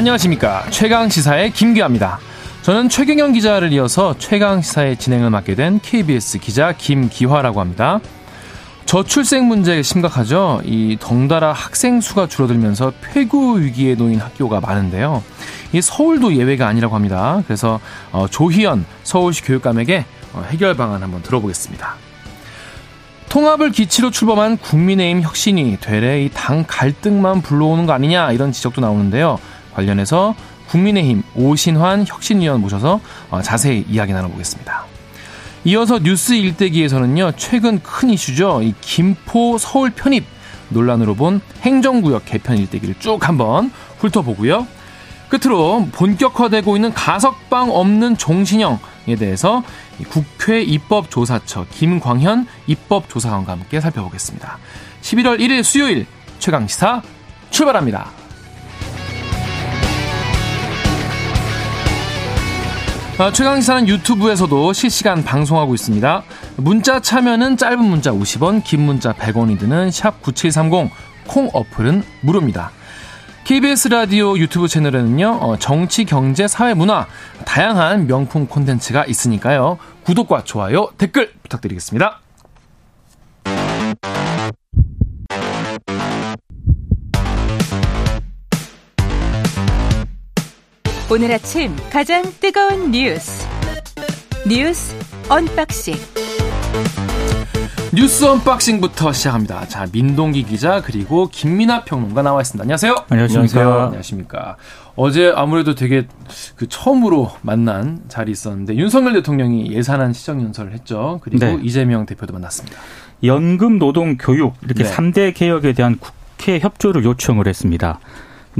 안녕하십니까. 최강시사의 김기아입니다. 저는 최경영 기자를 이어서 최강시사의 진행을 맡게 된 KBS 기자 김기화라고 합니다. 저출생 문제 심각하죠. 이 덩달아 학생 수가 줄어들면서 폐교 위기에 놓인 학교가 많은데요. 이 서울도 예외가 아니라고 합니다. 그래서 어, 조희연 서울시 교육감에게 어, 해결 방안 한번 들어보겠습니다. 통합을 기치로 출범한 국민의힘 혁신이 되레 이 당 갈등만 불러오는 거 아니냐 이런 지적도 나오는데요. 관련해서 국민의힘 오신환 혁신위원 모셔서 어, 자세히 이야기 나눠보겠습니다. 이어서 뉴스 일대기에서는요, 최근 큰 이슈죠. 이 김포 서울 편입 논란으로 본 행정구역 개편 일대기를 쭉 한번 훑어보고요. 끝으로 본격화되고 있는 가석방 없는 종신형에 대해서 국회 입법조사처 김광현 입법조사관과 함께 살펴보겠습니다. 11월 1일 수요일 최강시사 출발합니다. 최강시사는 유튜브에서도 실시간 방송하고 있습니다. 문자 참여는 짧은 문자 50원, 긴 문자 100원이 드는 샵 9730, 콩 어플은 무료입니다. KBS 라디오 유튜브 채널에는요, 어, 정치, 경제, 사회, 문화, 다양한 명품 콘텐츠가 있으니까요. 구독과 좋아요, 댓글 부탁드리겠습니다. 오늘 아침 가장 뜨거운 뉴스 뉴스 언박싱 뉴스 언박싱부터 시작합니다. 자, 민동기 기자 그리고 김민하 평론가 나와 있습니다. 안녕하세요. 안녕하십니까. 안녕하십니까. 어제 아무래도 되게 그 처음으로 만난 자리 있었는데 윤석열 대통령이 예산안 시정 연설을 했죠. 그리고 네. 이재명 대표도 만났습니다. 연금, 노동, 교육 이렇게 네. 삼 3대 개혁에 대한 국회 협조를 요청을 했습니다.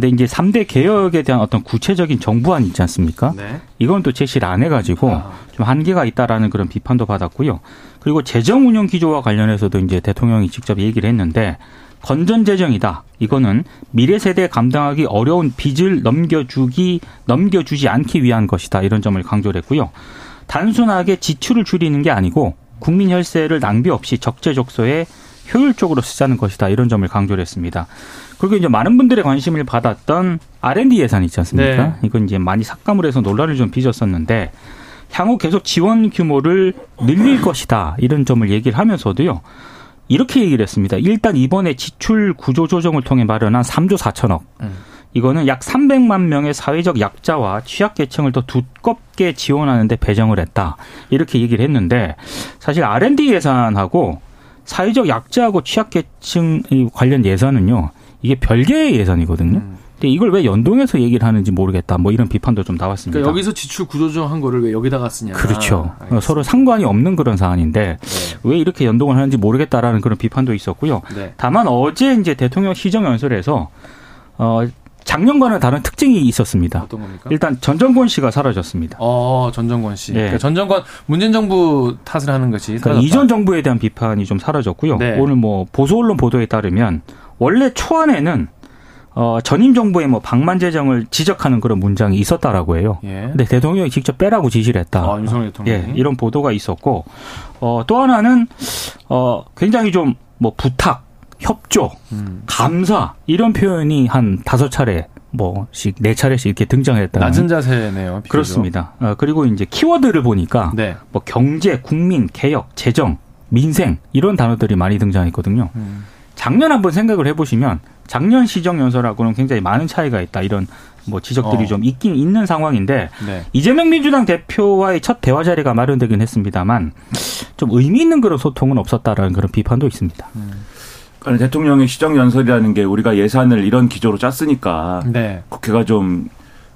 근데 이제 3대 개혁에 대한 어떤 구체적인 정부안이 있지 않습니까? 네. 이건 또 제시를 안 해가지고 아. 좀 한계가 있다라는 그런 비판도 받았고요. 그리고 재정 운영 기조와 관련해서도 이제 대통령이 직접 얘기를 했는데 건전 재정이다. 이거는 미래 세대에 감당하기 어려운 빚을 넘겨주기 넘겨주지 않기 위한 것이다. 이런 점을 강조를 했고요. 단순하게 지출을 줄이는 게 아니고 국민 혈세를 낭비 없이 적재적소에 효율적으로 쓰자는 것이다. 이런 점을 강조를 했습니다. 그리고 이제 많은 분들의 관심을 받았던 R&D 예산 있지 않습니까? 네. 이건 이제 많이 삭감을 해서 논란을 좀 빚었었는데 향후 계속 지원 규모를 늘릴 것이다. 이런 점을 얘기를 하면서도요. 이렇게 얘기를 했습니다. 일단 이번에 지출 구조 조정을 통해 마련한 3조 4천억. 음. 이거는 약 300만 명의 사회적 약자와 취약계층을 더 두껍게 지원하는데 배정을 했다. 이렇게 얘기를 했는데 사실 R&D 예산하고 사회적 약자하고 취약계층 관련 예산은요. 이게 별개의 예산이거든요. 음. 근데 이걸 왜 연동해서 얘기를 하는지 모르겠다. 뭐 이런 비판도 좀 나왔습니다. 그러니까 여기서 지출 구조조정한 거를 왜 여기다가 쓰냐. 그렇죠. 알겠습니다. 서로 상관이 없는 그런 사안인데 네. 왜 이렇게 연동을 하는지 모르겠다라는 그런 비판도 있었고요. 네. 다만 어제 이제 대통령 시정 연설에서 어 작년과는 다른 특징이 있었습니다. 어떤 겁니까? 일단 전정권 씨가 사라졌습니다. 어, 전정권 씨. 예. 그러니까 전정권 문재인 정부 탓을 하는 것이 그러니까. 이전 정부에 대한 비판이 좀 사라졌고요. 네. 오늘 뭐 보수 언론 보도에 따르면 원래 초안에는 어 전임 정부의 뭐 방만 재정을 지적하는 그런 문장이 있었다라고 해요. 예. 근데 대통령이 직접 빼라고 지시를 했다. 아, 윤석열 대통령이. 예, 이런 보도가 있었고, 어, 또 하나는, 어, 굉장히 좀, 뭐, 부탁, 협조, 음. 감사, 이런 표현이 한 다섯 차례, 뭐씩, 네 차례씩 이렇게 등장했다는. 낮은 자세네요. 비교적. 그렇습니다. 어, 그리고 이제 키워드를 보니까, 네. 뭐, 경제, 국민, 개혁, 재정, 민생, 이런 단어들이 많이 등장했거든요. 음. 작년 한번 생각을 해보시면, 작년 시정 연설하고는 굉장히 많은 차이가 있다. 이런 뭐 지적들이 어. 좀 있긴 있는 상황인데, 네. 이재명 민주당 대표와의 첫 대화 자리가 마련되긴 했습니다만 좀 의미 있는 그런 소통은 없었다라는 그런 비판도 있습니다. 그러니까 대통령의 시정 연설이라는 게 우리가 예산을 이런 기조로 짰으니까 네. 국회가 좀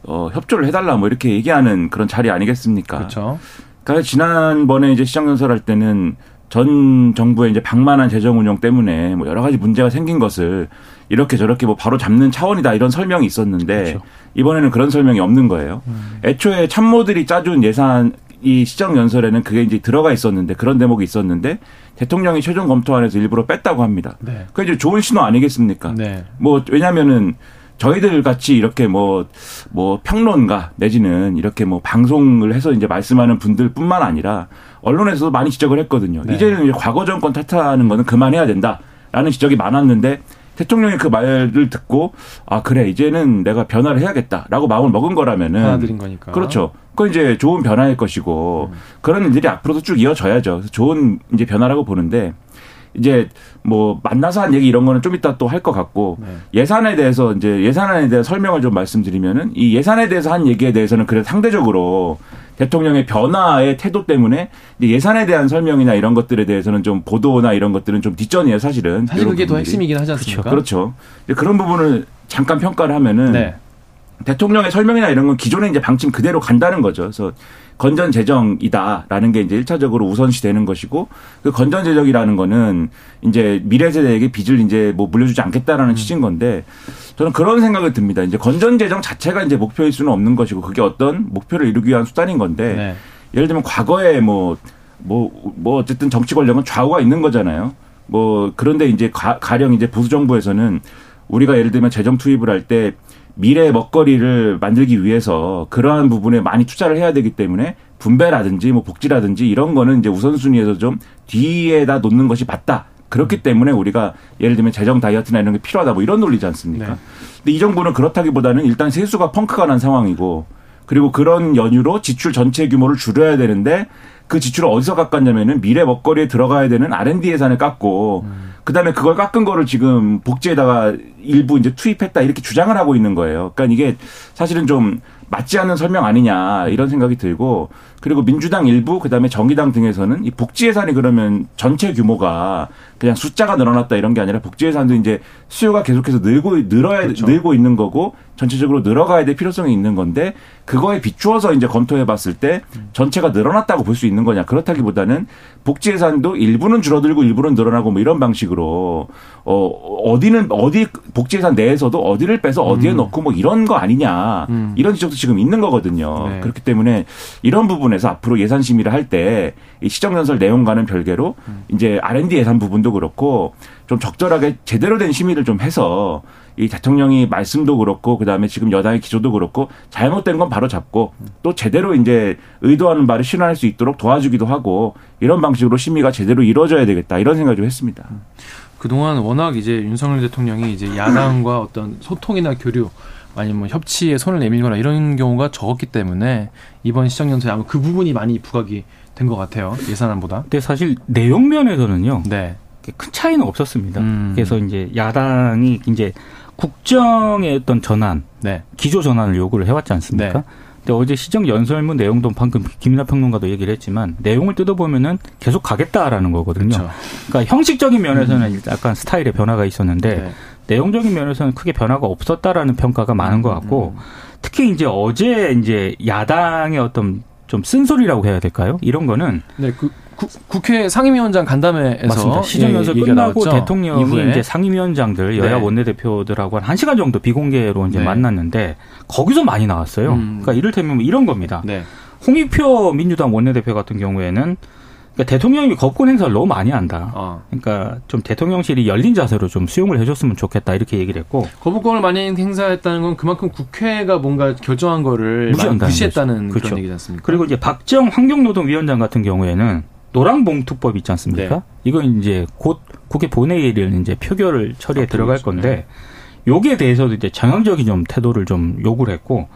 어, 협조를 해달라 뭐 이렇게 얘기하는 그런 자리 아니겠습니까? 그렇죠. 그러니까 지난번에 이제 시정 연설할 때는 전 정부의 이제 방만한 재정 운영 때문에 뭐 여러 가지 문제가 생긴 것을 이렇게 저렇게 뭐 바로 잡는 차원이다 이런 설명이 있었는데 그렇죠. 이번에는 그런 설명이 없는 거예요. 애초에 참모들이 짜준 예산 이 시정 연설에는 그게 이제 들어가 있었는데 그런 대목이 있었는데 대통령이 최종 검토안에서 일부러 뺐다고 합니다. 네. 그 이제 좋은 신호 아니겠습니까? 네. 뭐 왜냐면은 저희들 같이 이렇게 뭐, 뭐 평론가 내지는 이렇게 뭐 방송을 해서 이제 말씀하는 분들 뿐만 아니라 언론에서도 많이 지적을 했거든요. 네. 이제는 이제 과거 정권 탓하는 거는 그만해야 된다 라는 지적이 많았는데 대통령이 그 말을 듣고 아 그래 이제는 내가 변화를 해야겠다라고 마음을 먹은 거라면은 받아들인 거니까. 그렇죠. 그건 이제 좋은 변화일 것이고 음. 그런 일들이 앞으로도 쭉 이어져야죠. 좋은 이제 변화라고 보는데 이제 뭐 만나서 한 얘기 이런 거는 좀 이따 또 할 것 같고 네. 예산에 대해서 이제 예산안에 대한 설명을 좀 말씀드리면은 이 예산에 대해서 한 얘기에 대해서는 그래도 상대적으로 대통령의 변화의 태도 때문에 예산에 대한 설명이나 이런 것들에 대해서는 좀 보도나 이런 것들은 좀 뒷전이에요, 사실은. 사실 그게 더 핵심이긴 하지 않습니까? 그렇죠. 그렇죠. 그런 부분을 잠깐 평가를 하면은 네. 대통령의 설명이나 이런 건 기존의 이제 방침 그대로 간다는 거죠. 그래서 건전 재정이다라는 게 이제 일차적으로 우선시 되는 것이고 그 건전 재정이라는 거는 이제 미래 세대에게 빚을 이제 뭐 물려주지 않겠다라는 음. 취지인 건데 저는 그런 생각이 듭니다. 이제 건전 재정 자체가 이제 목표일 수는 없는 것이고 그게 어떤 목표를 이루기 위한 수단인 건데 네. 예를 들면 과거에 뭐 뭐, 뭐 어쨌든 정치 권력은 좌우가 있는 거잖아요. 뭐 그런데 이제 가, 가령 이제 보수 정부에서는 우리가 예를 들면 재정 투입을 할때 미래 먹거리를 만들기 위해서 그러한 부분에 많이 투자를 해야 되기 때문에 분배라든지 뭐 복지라든지 이런 거는 이제 우선순위에서 좀 뒤에다 놓는 것이 맞다. 그렇기 때문에 우리가 예를 들면 재정 다이어트나 이런 게 필요하다 뭐 이런 논리지 않습니까? 네. 근데 이 정부는 그렇다기보다는 일단 세수가 펑크가 난 상황이고 그리고 그런 연유로 지출 전체 규모를 줄여야 되는데 그 지출을 어디서 깎았냐면은 미래 먹거리에 들어가야 되는 R&D 예산을 깎고 음. 그다음에 그걸 깎은 거를 지금 복지에다가 일부 이제 투입했다 이렇게 주장을 하고 있는 거예요. 그러니까 이게 사실은 좀 맞지 않는 설명 아니냐 이런 생각이 들고 그리고 민주당 일부 그다음에 정의당 등에서는 이 복지 예산이 그러면 전체 규모가 그냥 숫자가 늘어났다 이런 게 아니라 복지 예산도 이제 수요가 계속해서 늘고 늘어야 그렇죠. 늘고 있는 거고 전체적으로 늘어가야 될 필요성이 있는 건데 그거에 비추어서 이제 검토해 봤을 때 전체가 늘어났다고 볼 수 있는 거냐 그렇다기보다는 복지 예산도 일부는 줄어들고 일부는 늘어나고 뭐 이런 방식으로 어 어디는 어디 복지 예산 내에서도 어디를 빼서 어디에 음. 넣고 뭐 이런 거 아니냐 음. 이런 지적도 지금 있는 거거든요. 네. 그렇기 때문에 이런 부분에 서 앞으로 예산 심의를 할 때 이 시정연설 내용과는 별개로 음. 이제 R&D 예산 부분도 그렇고 좀 적절하게 제대로 된 심의를 좀 해서 이 대통령이 말씀도 그렇고 그다음에 지금 여당의 기조도 그렇고 잘못된 건 바로 잡고 또 제대로 이제 의도하는 바를 실현할 수 있도록 도와주기도 하고 이런 방식으로 심의가 제대로 이루어져야 되겠다 이런 생각을 좀 했습니다. 그동안 워낙 이제 윤석열 대통령이 이제 야당과 어떤 소통이나 교류 아니면 뭐 협치에 손을 내밀거나 이런 경우가 적었기 때문에 이번 시정연설에 아마 그 부분이 많이 부각이 된 것 같아요 예산안보다. 근데 사실 내용 면에서는요. 네. 큰 차이는 없었습니다. 음. 그래서 이제 야당이 이제 국정의 어떤 전환, 네. 기조 전환을 요구를 해왔지 않습니까? 네. 근데 어제 시정 연설문 내용도 방금 김민하 평론가도 얘기를 했지만 내용을 뜯어보면은 계속 가겠다라는 거거든요. 그렇죠. 그러니까 형식적인 면에서는 음. 약간 스타일의 변화가 있었는데 네. 내용적인 면에서는 크게 변화가 없었다라는 평가가 많은 것 같고 음. 특히 이제 어제 이제 야당의 어떤 좀 쓴소리라고 해야 될까요? 이런 거는 네, 그 구, 국회 상임위원장 간담회에서 시정연설 예, 끝나고. 대통령이 이후에. 이제 상임위원장들 여야 네. 원내대표들하고 한 1시간 정도 비공개로 이제 네. 만났는데 거기서 많이 나왔어요. 음. 그러니까 이를테면 뭐 이런 겁니다. 네. 홍익표 민주당 원내대표 같은 경우에는 그러니까 대통령이 거권 행사를 너무 많이 한다. 어. 그러니까 좀 대통령실이 열린 자세로 좀 수용을 해줬으면 좋겠다 이렇게 얘기를 했고 거부권을 많이 행사했다는 건 그만큼 국회가 뭔가 결정한 거를 무시했다는 그렇죠. 그런 얘기지 않습니까? 그리고 이제 박정 환경노동위원장 같은 경우에는 노랑봉투법 있지 않습니까? 네. 이건 이제 곧 국회 본회의를 이제 표결을 처리에 아, 들어갈 그렇죠. 건데 네. 여기에 대해서도 이제 정형적인 좀 태도를 좀 요구를 했고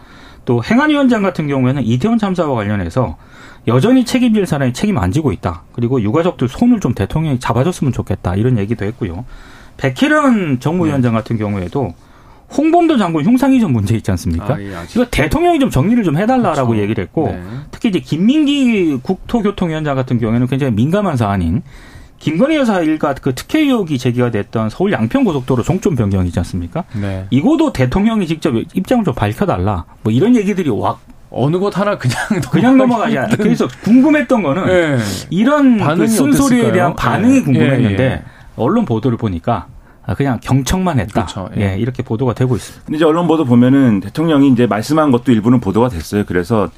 또 행안위원장 같은 경우에는 이태원 참사와 관련해서 여전히 책임질 사람이 책임 안 지고 있다. 그리고 유가족들 손을 좀 대통령이 잡아줬으면 좋겠다. 이런 얘기도 했고요. 백혜련 정무위원장 네. 같은 경우에도 홍범도 장군 흉상 이전 문제 있지 않습니까? 아, 예, 이거 대통령이 좀 정리를 좀 해달라라고 그렇죠. 얘기를 했고 네. 특히 이제 김민기 국토교통위원장 같은 경우에는 굉장히 민감한 사안인 김건희 여사 일가 그 특혜 의혹이 제기가 됐던 서울 양평 고속도로 종점 변경이지 않습니까? 네. 이거도 대통령이 직접 입장을 좀 밝혀달라. 뭐 이런 얘기들이 와 어느 곳 하나 그냥 그냥 넘어가지 않아. 그래서 궁금했던 거는 네. 이런 그 쓴소리에 대한 반응이 네. 궁금했는데 예, 예. 언론 보도를 보니까 아, 그냥 경청만 했다. 그렇죠. 예. 예. 이렇게 보도가 되고 있습니다. 근데 이제 언론 보도 보면은 대통령이 이제 말씀한 것도 일부는 보도가 됐어요. 그래서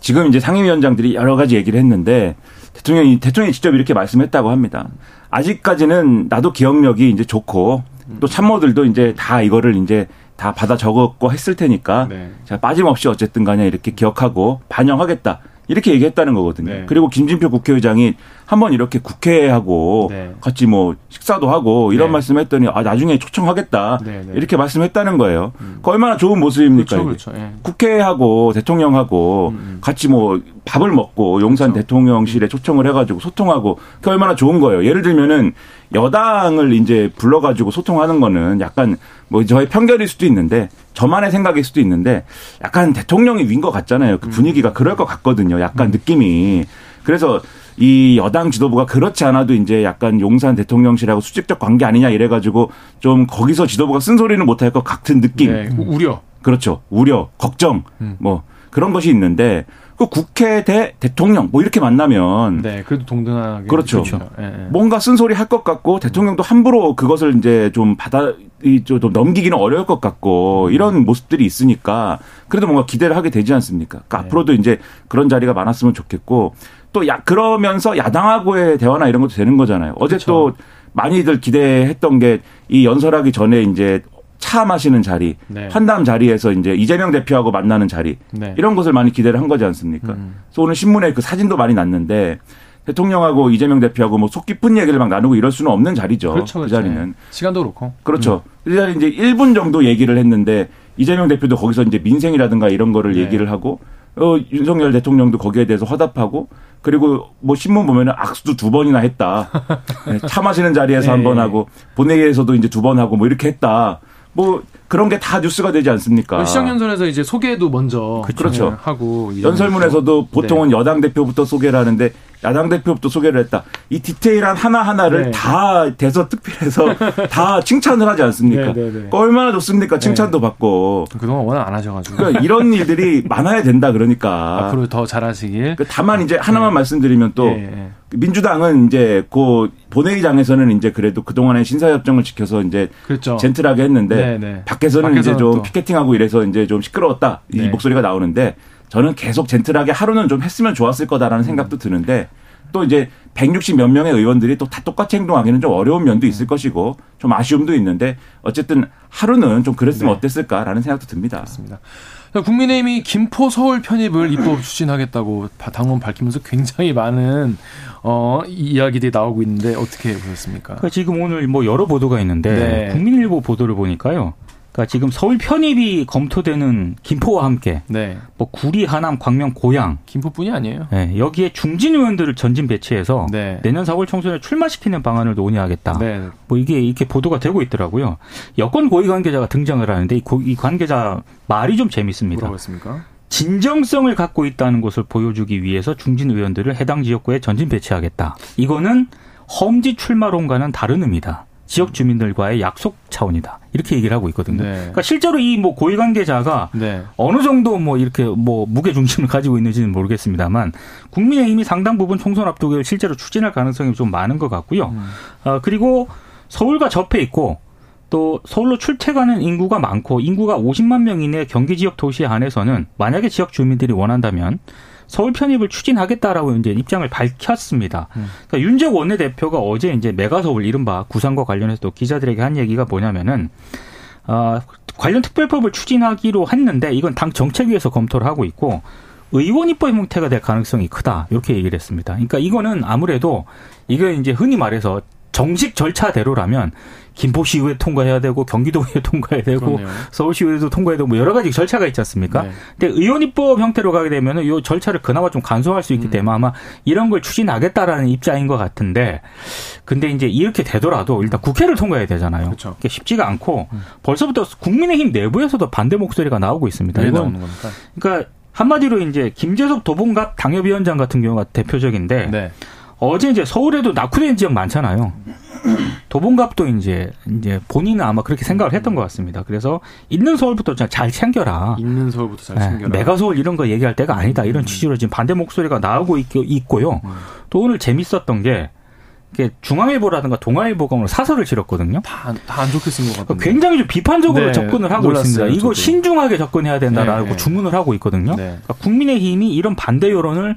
지금 이제 상임위원장들이 여러 가지 얘기를 했는데 대통령이 대통령이 직접 이렇게 말씀했다고 합니다. 아직까지는 나도 기억력이 이제 좋고 또 참모들도 이제 다 이거를 이제 다 받아 적었고 했을 테니까 네. 제가 빠짐없이 어쨌든 간에 이렇게 기억하고 반영하겠다. 이렇게 얘기했다는 거거든요. 네. 그리고 김진표 국회의장이 한번 이렇게 국회하고 네. 같이 뭐 식사도 하고 이런 네. 말씀했더니 아 나중에 초청하겠다 네, 네. 이렇게 말씀했다는 거예요. 음. 그 얼마나 좋은 모습입니까? 그렇죠, 그렇죠. 예. 국회하고 대통령하고 음, 음. 같이 뭐 밥을 먹고 용산 그렇죠. 대통령실에 초청을 해가지고 소통하고 그 얼마나 좋은 거예요. 예를 들면은 여당을 이제 불러가지고 소통하는 거는 약간 뭐 저의 편견일 수도 있는데 저만의 생각일 수도 있는데 약간 대통령이 윈 것 같잖아요. 그 음. 분위기가 그럴 것 같거든요. 약간 음. 느낌이. 그래서 이 여당 지도부가 그렇지 않아도 이제 약간 용산 대통령실하고 수직적 관계 아니냐 이래가지고 좀 거기서 지도부가 쓴소리는 못할 것 같은 느낌. 네, 우려. 그렇죠. 우려, 걱정, 음. 뭐 그런 것이 있는데 그 국회 대 대통령 뭐 이렇게 만나면 네 그래도 동등하게 그렇죠. 그렇죠. 예, 예. 뭔가 쓴소리 할 것 같고 대통령도 함부로 그것을 이제 좀 받아 이좀 넘기기는 어려울 것 같고 음. 이런 모습들이 있으니까 그래도 뭔가 기대를 하게 되지 않습니까? 그러니까 네. 앞으로도 이제 그런 자리가 많았으면 좋겠고 또 야, 그러면서 야당하고의 대화나 이런 것도 되는 거잖아요. 어제 그렇죠. 또 많이들 기대했던 게 이 연설하기 전에 이제 차 마시는 자리, 네. 환담 자리에서 이제 이재명 대표하고 만나는 자리 네. 이런 것을 많이 기대를 한 거지 않습니까? 음. 그래서 오늘 신문에 그 사진도 많이 났는데 대통령하고 이재명 대표하고 뭐 속 깊은 얘기를 막 나누고 이럴 수는 없는 자리죠. 그렇죠, 그 그렇죠. 자리는 시간도 그렇고 그렇죠. 음. 그 자리 이제 1분 정도 얘기를 했는데 이재명 대표도 거기서 이제 민생이라든가 이런 거를 네. 얘기를 하고 어, 윤석열 대통령도 거기에 대해서 화답하고 그리고 뭐 신문 보면은 악수도 두 번이나 했다. 네, 차 마시는 자리에서 네. 한번 하고 본회의에서도 이제 두 번 하고 뭐 이렇게 했다. 뭐 그런 게 다 뉴스가 되지 않습니까? 시장연설에서 이제 소개도 먼저 그렇죠. 네, 하고 연설문에서도 보통은 네. 여당 대표부터 소개를 하는데 야당 대표부터 소개를 했다. 이 디테일한 하나 하나를 네. 다 대서 특필해서 다 칭찬을 하지 않습니까? 네, 네, 네. 얼마나 좋습니까? 칭찬도 받고 그동안 워낙 안 하셔가지고 그러니까 이런 일들이 많아야 된다 그러니까 앞으로 더 잘하시길. 그 다만 이제 하나만 말씀드리면 또 예, 예. 민주당은 이제 그 본회의장에서는 이제 그래도 그동안의 신사협정을 지켜서 이제 그렇죠. 젠틀하게 했는데 네, 밖에서는, 밖에서는, 이제 좀 또. 피켓팅하고 이래서 이제 좀 시끄러웠다 이 네. 목소리가 나오는데 저는 계속 젠틀하게 하루는 좀 했으면 좋았을 거다라는 음. 생각도 드는데 또 이제 160 몇 명의 의원들이 또 다 똑같이 행동하기는 좀 어려운 면도 있을 음. 것이고 좀 아쉬움도 있는데 어쨌든 하루는 좀 그랬으면 네. 어땠을까라는 생각도 듭니다. 그렇습니다. 국민의힘이 김포 서울 편입을 입법 추진하겠다고 당론 밝히면서 굉장히 많은 어, 이야기들이 나오고 있는데 어떻게 보셨습니까? 그러니까 지금 오늘 뭐 여러 보도가 있는데 네. 국민일보 보도를 보니까요. 그러니까 지금 서울 편입이 검토되는 김포와 함께 네. 뭐 구리, 하남, 광명, 고양 김포뿐이 아니에요. 네, 여기에 중진 의원들을 전진 배치해서 네. 내년 4월 총선에 출마시키는 방안을 논의하겠다. 네. 뭐 이게 이렇게 보도가 되고 있더라고요. 여권 고위 관계자가 등장을 하는데 이, 고, 이 관계자 말이 좀 재밌습니다. 뭐라고 했습니까? 진정성을 갖고 있다는 것을 보여주기 위해서 중진 의원들을 해당 지역구에 전진 배치하겠다. 이거는 험지 출마론과는 다른 의미다. 지역 주민들과의 약속 차원이다. 이렇게 얘기를 하고 있거든요. 네. 그러니까 실제로 이 뭐 고위 관계자가 네. 어느 정도 뭐 이렇게 뭐 무게 중심을 가지고 있는지는 모르겠습니다만 국민의힘이 상당 부분 총선 앞두고 실제로 추진할 가능성이 좀 많은 것 같고요. 음. 어, 그리고 서울과 접해 있고 또 서울로 출퇴가는 인구가 많고 인구가 50만 명 이내 경기 지역 도시에 한해서는 만약에 지역 주민들이 원한다면 서울 편입을 추진하겠다라고 이제 입장을 밝혔습니다. 음. 그러니까 윤재욱 원내대표가 어제 이제 메가서울 이른바 구상과 관련해서 또 기자들에게 한 얘기가 뭐냐면은 어, 관련 특별법을 추진하기로 했는데 이건 당 정책위에서 검토를 하고 있고 의원 입법 형태가 될 가능성이 크다 이렇게 얘기를 했습니다. 그러니까 이거는 아무래도 이게 이제 흔히 말해서 정식 절차대로라면 김포시의회 통과해야 되고 경기도의회 통과해야 되고 그러네요. 서울시의회도 통과해야 되고 뭐 여러 가지 절차가 있지 않습니까? 네. 근데 의원 입법 형태로 가게 되면은 이 절차를 그나마 좀 간소화할 수 있기 음. 때문에 아마 이런 걸 추진하겠다라는 입장인 것 같은데 근데 이제 이렇게 되더라도 일단 국회를 통과해야 되잖아요. 그렇죠. 그게 쉽지가 않고 음. 벌써부터 국민의힘 내부에서도 반대 목소리가 나오고 있습니다. 왜 나오는 겁니까? 그러니까 한마디로 이제 김재섭 도봉갑 당협위원장 같은 경우가 대표적인데 네. 어제 이제 서울에도 낙후된 지역 많잖아요. 도봉갑도 이제 이제 본인은 아마 그렇게 생각을 했던 것 같습니다. 그래서 있는 서울부터 잘 챙겨라. 있는 서울부터 잘 챙겨라. 네, 메가 서울 이런 거 얘기할 때가 아니다. 이런 음. 취지로 지금 반대 목소리가 나오고 있, 고요 음. 또 오늘 재밌었던 게 중앙일보라든가 동아일보가 오늘 사설을 실었거든요. 다 안 좋게 쓴 것 같아요. 굉장히 좀 비판적으로 네, 접근을 하고 몰랐어요, 있습니다. 이거 저도. 신중하게 접근해야 된다라고 네, 네. 주문을 하고 있거든요. 네. 그러니까 국민의힘이 이런 반대 여론을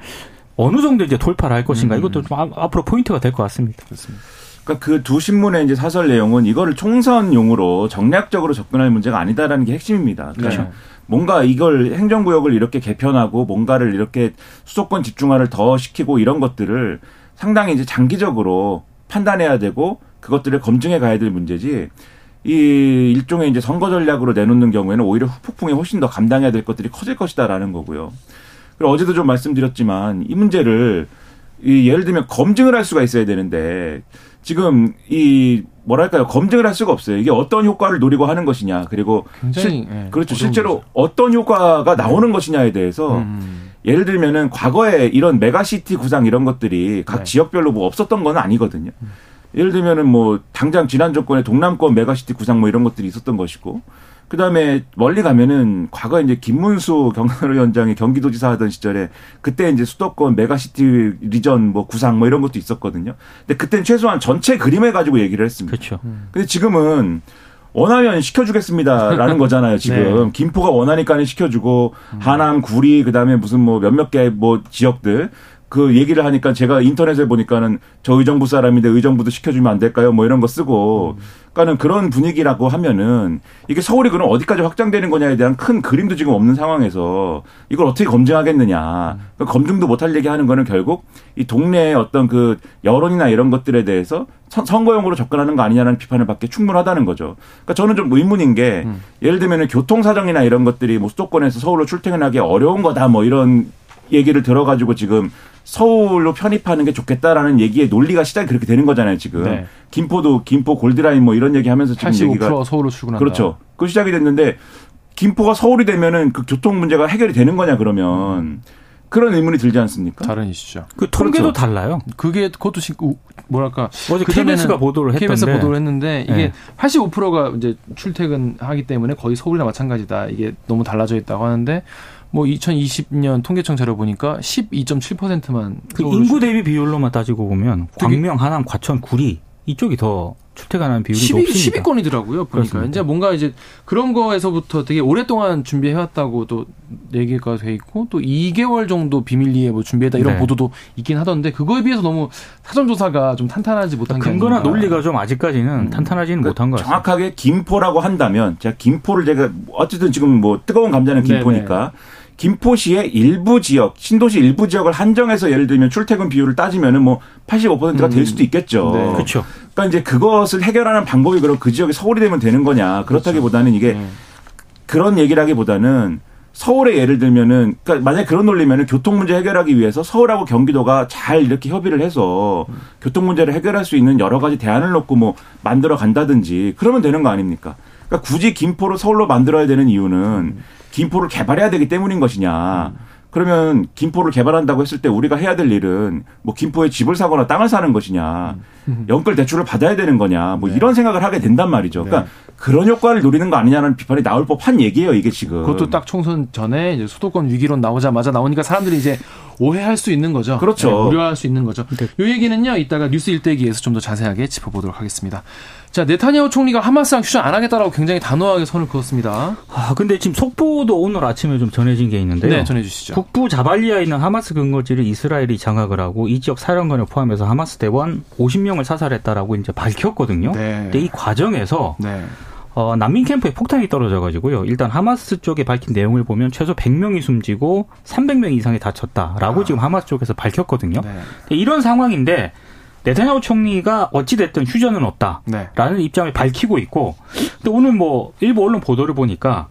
어느 정도 이제 돌파를 할 것인가 음. 이것도 좀 앞으로 포인트가 될 것 같습니다. 그렇습니다. 그러니까 그 두 신문의 이제 사설 내용은 이거를 총선용으로 정략적으로 접근할 문제가 아니다라는 게 핵심입니다. 그러니까 네. 뭔가 이걸 행정구역을 이렇게 개편하고 뭔가를 이렇게 수도권 집중화를 더 시키고 이런 것들을 상당히 이제 장기적으로 판단해야 되고 그것들을 검증해 가야 될 문제지 이 일종의 이제 선거 전략으로 내놓는 경우에는 오히려 후폭풍이 훨씬 더 감당해야 될 것들이 커질 것이다라는 거고요. 그리고 어제도 좀 말씀드렸지만 이 문제를 이 예를 들면 검증을 할 수가 있어야 되는데 지금 이 뭐랄까요 검증을 할 수가 없어요. 이게 어떤 효과를 노리고 하는 것이냐 그리고 굉장히 실, 네, 그렇죠 실제로 거죠. 어떤 효과가 나오는 네. 것이냐에 대해서 음. 예를 들면은 과거에 이런 메가시티 구상 이런 것들이 각 네. 지역별로 뭐 없었던 건 아니거든요. 음. 예를 들면은 뭐 당장 지난 정권에 동남권 메가시티 구상 뭐 이런 것들이 있었던 것이고 그다음에 멀리 가면은 과거 이제 김문수 경사노위원장이 경기도지사 하던 시절에 그때 이제 수도권 메가시티 region 뭐 구상 뭐 이런 것도 있었거든요. 근데 그때는 최소한 전체 그림을 가지고 얘기를 했습니다. 그렇죠. 근데 지금은 원하면 시켜주겠습니다라는 거잖아요. 지금 네. 김포가 원하니까는 시켜주고 하남, 구리 그다음에 무슨 뭐 몇몇 개 뭐 지역들 그 얘기를 하니까 제가 인터넷에 보니까는 저 의정부 사람인데 의정부도 시켜주면 안 될까요? 뭐 이런 거 쓰고. 그러니까는 그런 분위기라고 하면은 이게 서울이 그럼 어디까지 확장되는 거냐에 대한 큰 그림도 지금 없는 상황에서 이걸 어떻게 검증하겠느냐. 그 검증도 못할 얘기 하는 거는 결국 이 동네의 어떤 그 여론이나 이런 것들에 대해서 선거용으로 접근하는 거 아니냐는 비판을 받기 충분하다는 거죠. 그러니까 저는 좀 의문인 게 음. 예를 들면 교통 사정이나 이런 것들이 뭐 수도권에서 서울로 출퇴근하기 어려운 거다 뭐 이런 얘기를 들어가지고 지금 서울로 편입하는 게 좋겠다라는 얘기의 논리가 시작이 그렇게 되는 거잖아요, 지금. 네. 김포도 김포 골드라인 뭐 이런 얘기 하면서 지금 얘기가 서울로 출근한다. 그렇죠. 그 시작이 됐는데 김포가 서울이 되면은 그 교통 문제가 해결이 되는 거냐 그러면 그런 의문이 들지 않습니까? 다른 이슈죠. 그 통계도 그렇죠. 달라요. 그게 그것도 지금 뭐랄까 어제 KBS가 보도를 했던데 KBS 보도를 했는데 이게 네. 85%가 이제 출퇴근하기 때문에 거의 서울이나 마찬가지다. 이게 너무 달라져 있다고 하는데 뭐 2020년 통계청 자료 보니까 12.7%만 그 인구 대비 비율로만 따지고 보면 광명, 하남, 과천, 구리 이쪽이 더 출퇴근하는 비율이 12, 높습니다. 10위권이더라고요. 보니까 이제 뭔가 이제 그런 거에서부터 되게 오랫동안 준비해왔다고 또 얘기가 돼 있고 또 2개월 정도 비밀리에 뭐 준비했다 이런 네. 보도도 있긴 하던데 그거에 비해서 너무 사전 조사가 좀 탄탄하지 못한 게 근거나 논리가 좀 아직까지는 음. 탄탄하지는 그러니까 못한 것 같습니다. 정확하게 김포라고 한다면 제가 김포를 제가 어쨌든 지금 뭐 뜨거운 감자는 김포니까 네네. 김포시의 일부 지역, 신도시 일부 지역을 한정해서 예를 들면 출퇴근 비율을 따지면은 뭐 85%가 될 음. 수도 있겠죠. 네. 그렇죠. 그러니까 이제 그것을 해결하는 방법이 그럼 그 지역이 서울이 되면 되는 거냐. 그렇다기보다는 이게 네. 그런 얘기라기보다는 서울에 예를 들면은 그러니까 만약 에 그런 논리면은 교통 문제 해결하기 위해서 서울하고 경기도가 잘 이렇게 협의를 해서 음. 교통 문제를 해결할 수 있는 여러 가지 대안을 놓고 뭐 만들어 간다든지 그러면 되는 거 아닙니까? 그러니까 굳이 김포를 서울로 만들어야 되는 이유는 음. 김포를 개발해야 되기 때문인 것이냐. 그러면 김포를 개발한다고 했을 때 우리가 해야 될 일은 뭐 김포에 집을 사거나 땅을 사는 것이냐. 연끌 대출을 받아야 되는 거냐. 뭐 네. 이런 생각을 하게 된단 말이죠. 그러니까 네. 그런 효과를 노리는 거 아니냐는 비판이 나올 법한 얘기예요, 이게 지금. 그것도 딱 총선 전에 이제 수도권 위기론 나오자마자 나오니까 사람들이 이제 오해할 수 있는 거죠. 그렇죠. 네, 우려할 수 있는 거죠. 네. 이 얘기는요, 이따가 뉴스 일대기에서 좀 더 자세하게 짚어보도록 하겠습니다. 자, 네타냐후 총리가 하마스랑 휴전 안 하겠다라고 굉장히 단호하게 선을 그었습니다. 아, 근데 지금 속보도 오늘 아침에 좀 전해진 게 있는데요. 네, 전해주시죠. 북부 자발리아에 있는 하마스 근거지를 이스라엘이 장악을 하고 이 지역 사령관을 포함해서 하마스 대원 50명을 사살했다라고 이제 밝혔거든요. 네. 근데 이 과정에서 네. 어, 난민 캠프에 폭탄이 떨어져가지고요. 일단 하마스 쪽에 밝힌 내용을 보면 최소 100명이 숨지고 300명 이상이 다쳤다라고 아. 지금 하마스 쪽에서 밝혔거든요. 네. 이런 상황인데 네타냐후 총리가 어찌됐든 휴전은 없다라는 네. 입장을 밝히고 있고 근데 오늘 뭐 일부 언론 보도를 보니까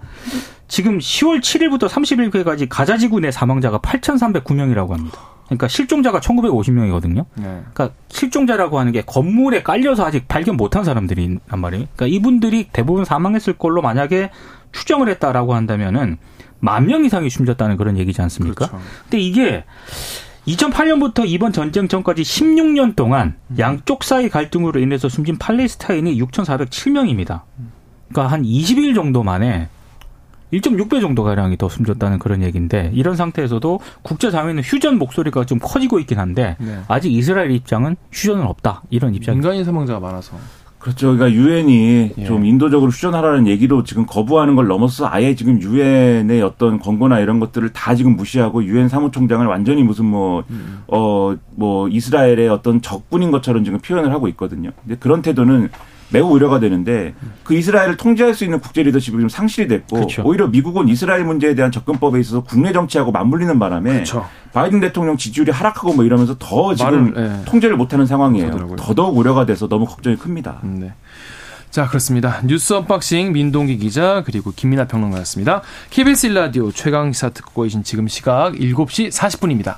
지금 10월 7일부터 30일까지 가자 지구 내 사망자가 8,309명이라고 합니다. 그러니까 실종자가 1,950명이거든요. 네. 그러니까 실종자라고 하는 게 건물에 깔려서 아직 발견 못한 사람들이란 말이에요. 그러니까 이분들이 대부분 사망했을 걸로 만약에 추정을 했다라고 한다면은 만 명 이상이 숨졌다는 그런 얘기지 않습니까? 그렇죠. 근데 이게 2008년부터 이번 전쟁 전까지 16년 동안 양쪽 사이 갈등으로 인해서 숨진 팔레스타인이 6,407명입니다. 그러니까 한 20일 정도 만에 1.6배 정도 가량이 더 숨졌다는 그런 얘기인데 이런 상태에서도 국제 사회는 휴전 목소리가 좀 커지고 있긴 한데 네. 아직 이스라엘 입장은 휴전은 없다 이런 입장. 인간인 사망자가 많아서. 그렇죠. 그러니까 유엔이 예. 좀 인도적으로 휴전하라는 얘기도 지금 거부하는 걸 넘어서 아예 지금 유엔의 어떤 권고나 이런 것들을 다 지금 무시하고 유엔 사무총장을 완전히 무슨 뭐 음. 어 뭐 이스라엘의 어떤 적군인 것처럼 지금 표현을 하고 있거든요. 근데 그런 태도는 매우 우려가 되는데 그 이스라엘을 통제할 수 있는 국제 리더십이 좀 상실이 됐고 그렇죠. 오히려 미국은 이스라엘 문제에 대한 접근법에 있어서 국내 정치하고 맞물리는 바람에 그렇죠. 바이든 대통령 지지율이 하락하고 뭐 이러면서 더 지금 말을, 네. 통제를 못하는 상황이에요. 그러더라고요. 더더욱 우려가 돼서 너무 걱정이 큽니다. 음, 네. 자, 그렇습니다. 뉴스 언박싱 민동기 기자 그리고 김민하 평론가였습니다. KBS 일라디오 최강 시사 듣고 계신 지금 시각 7시 40분입니다.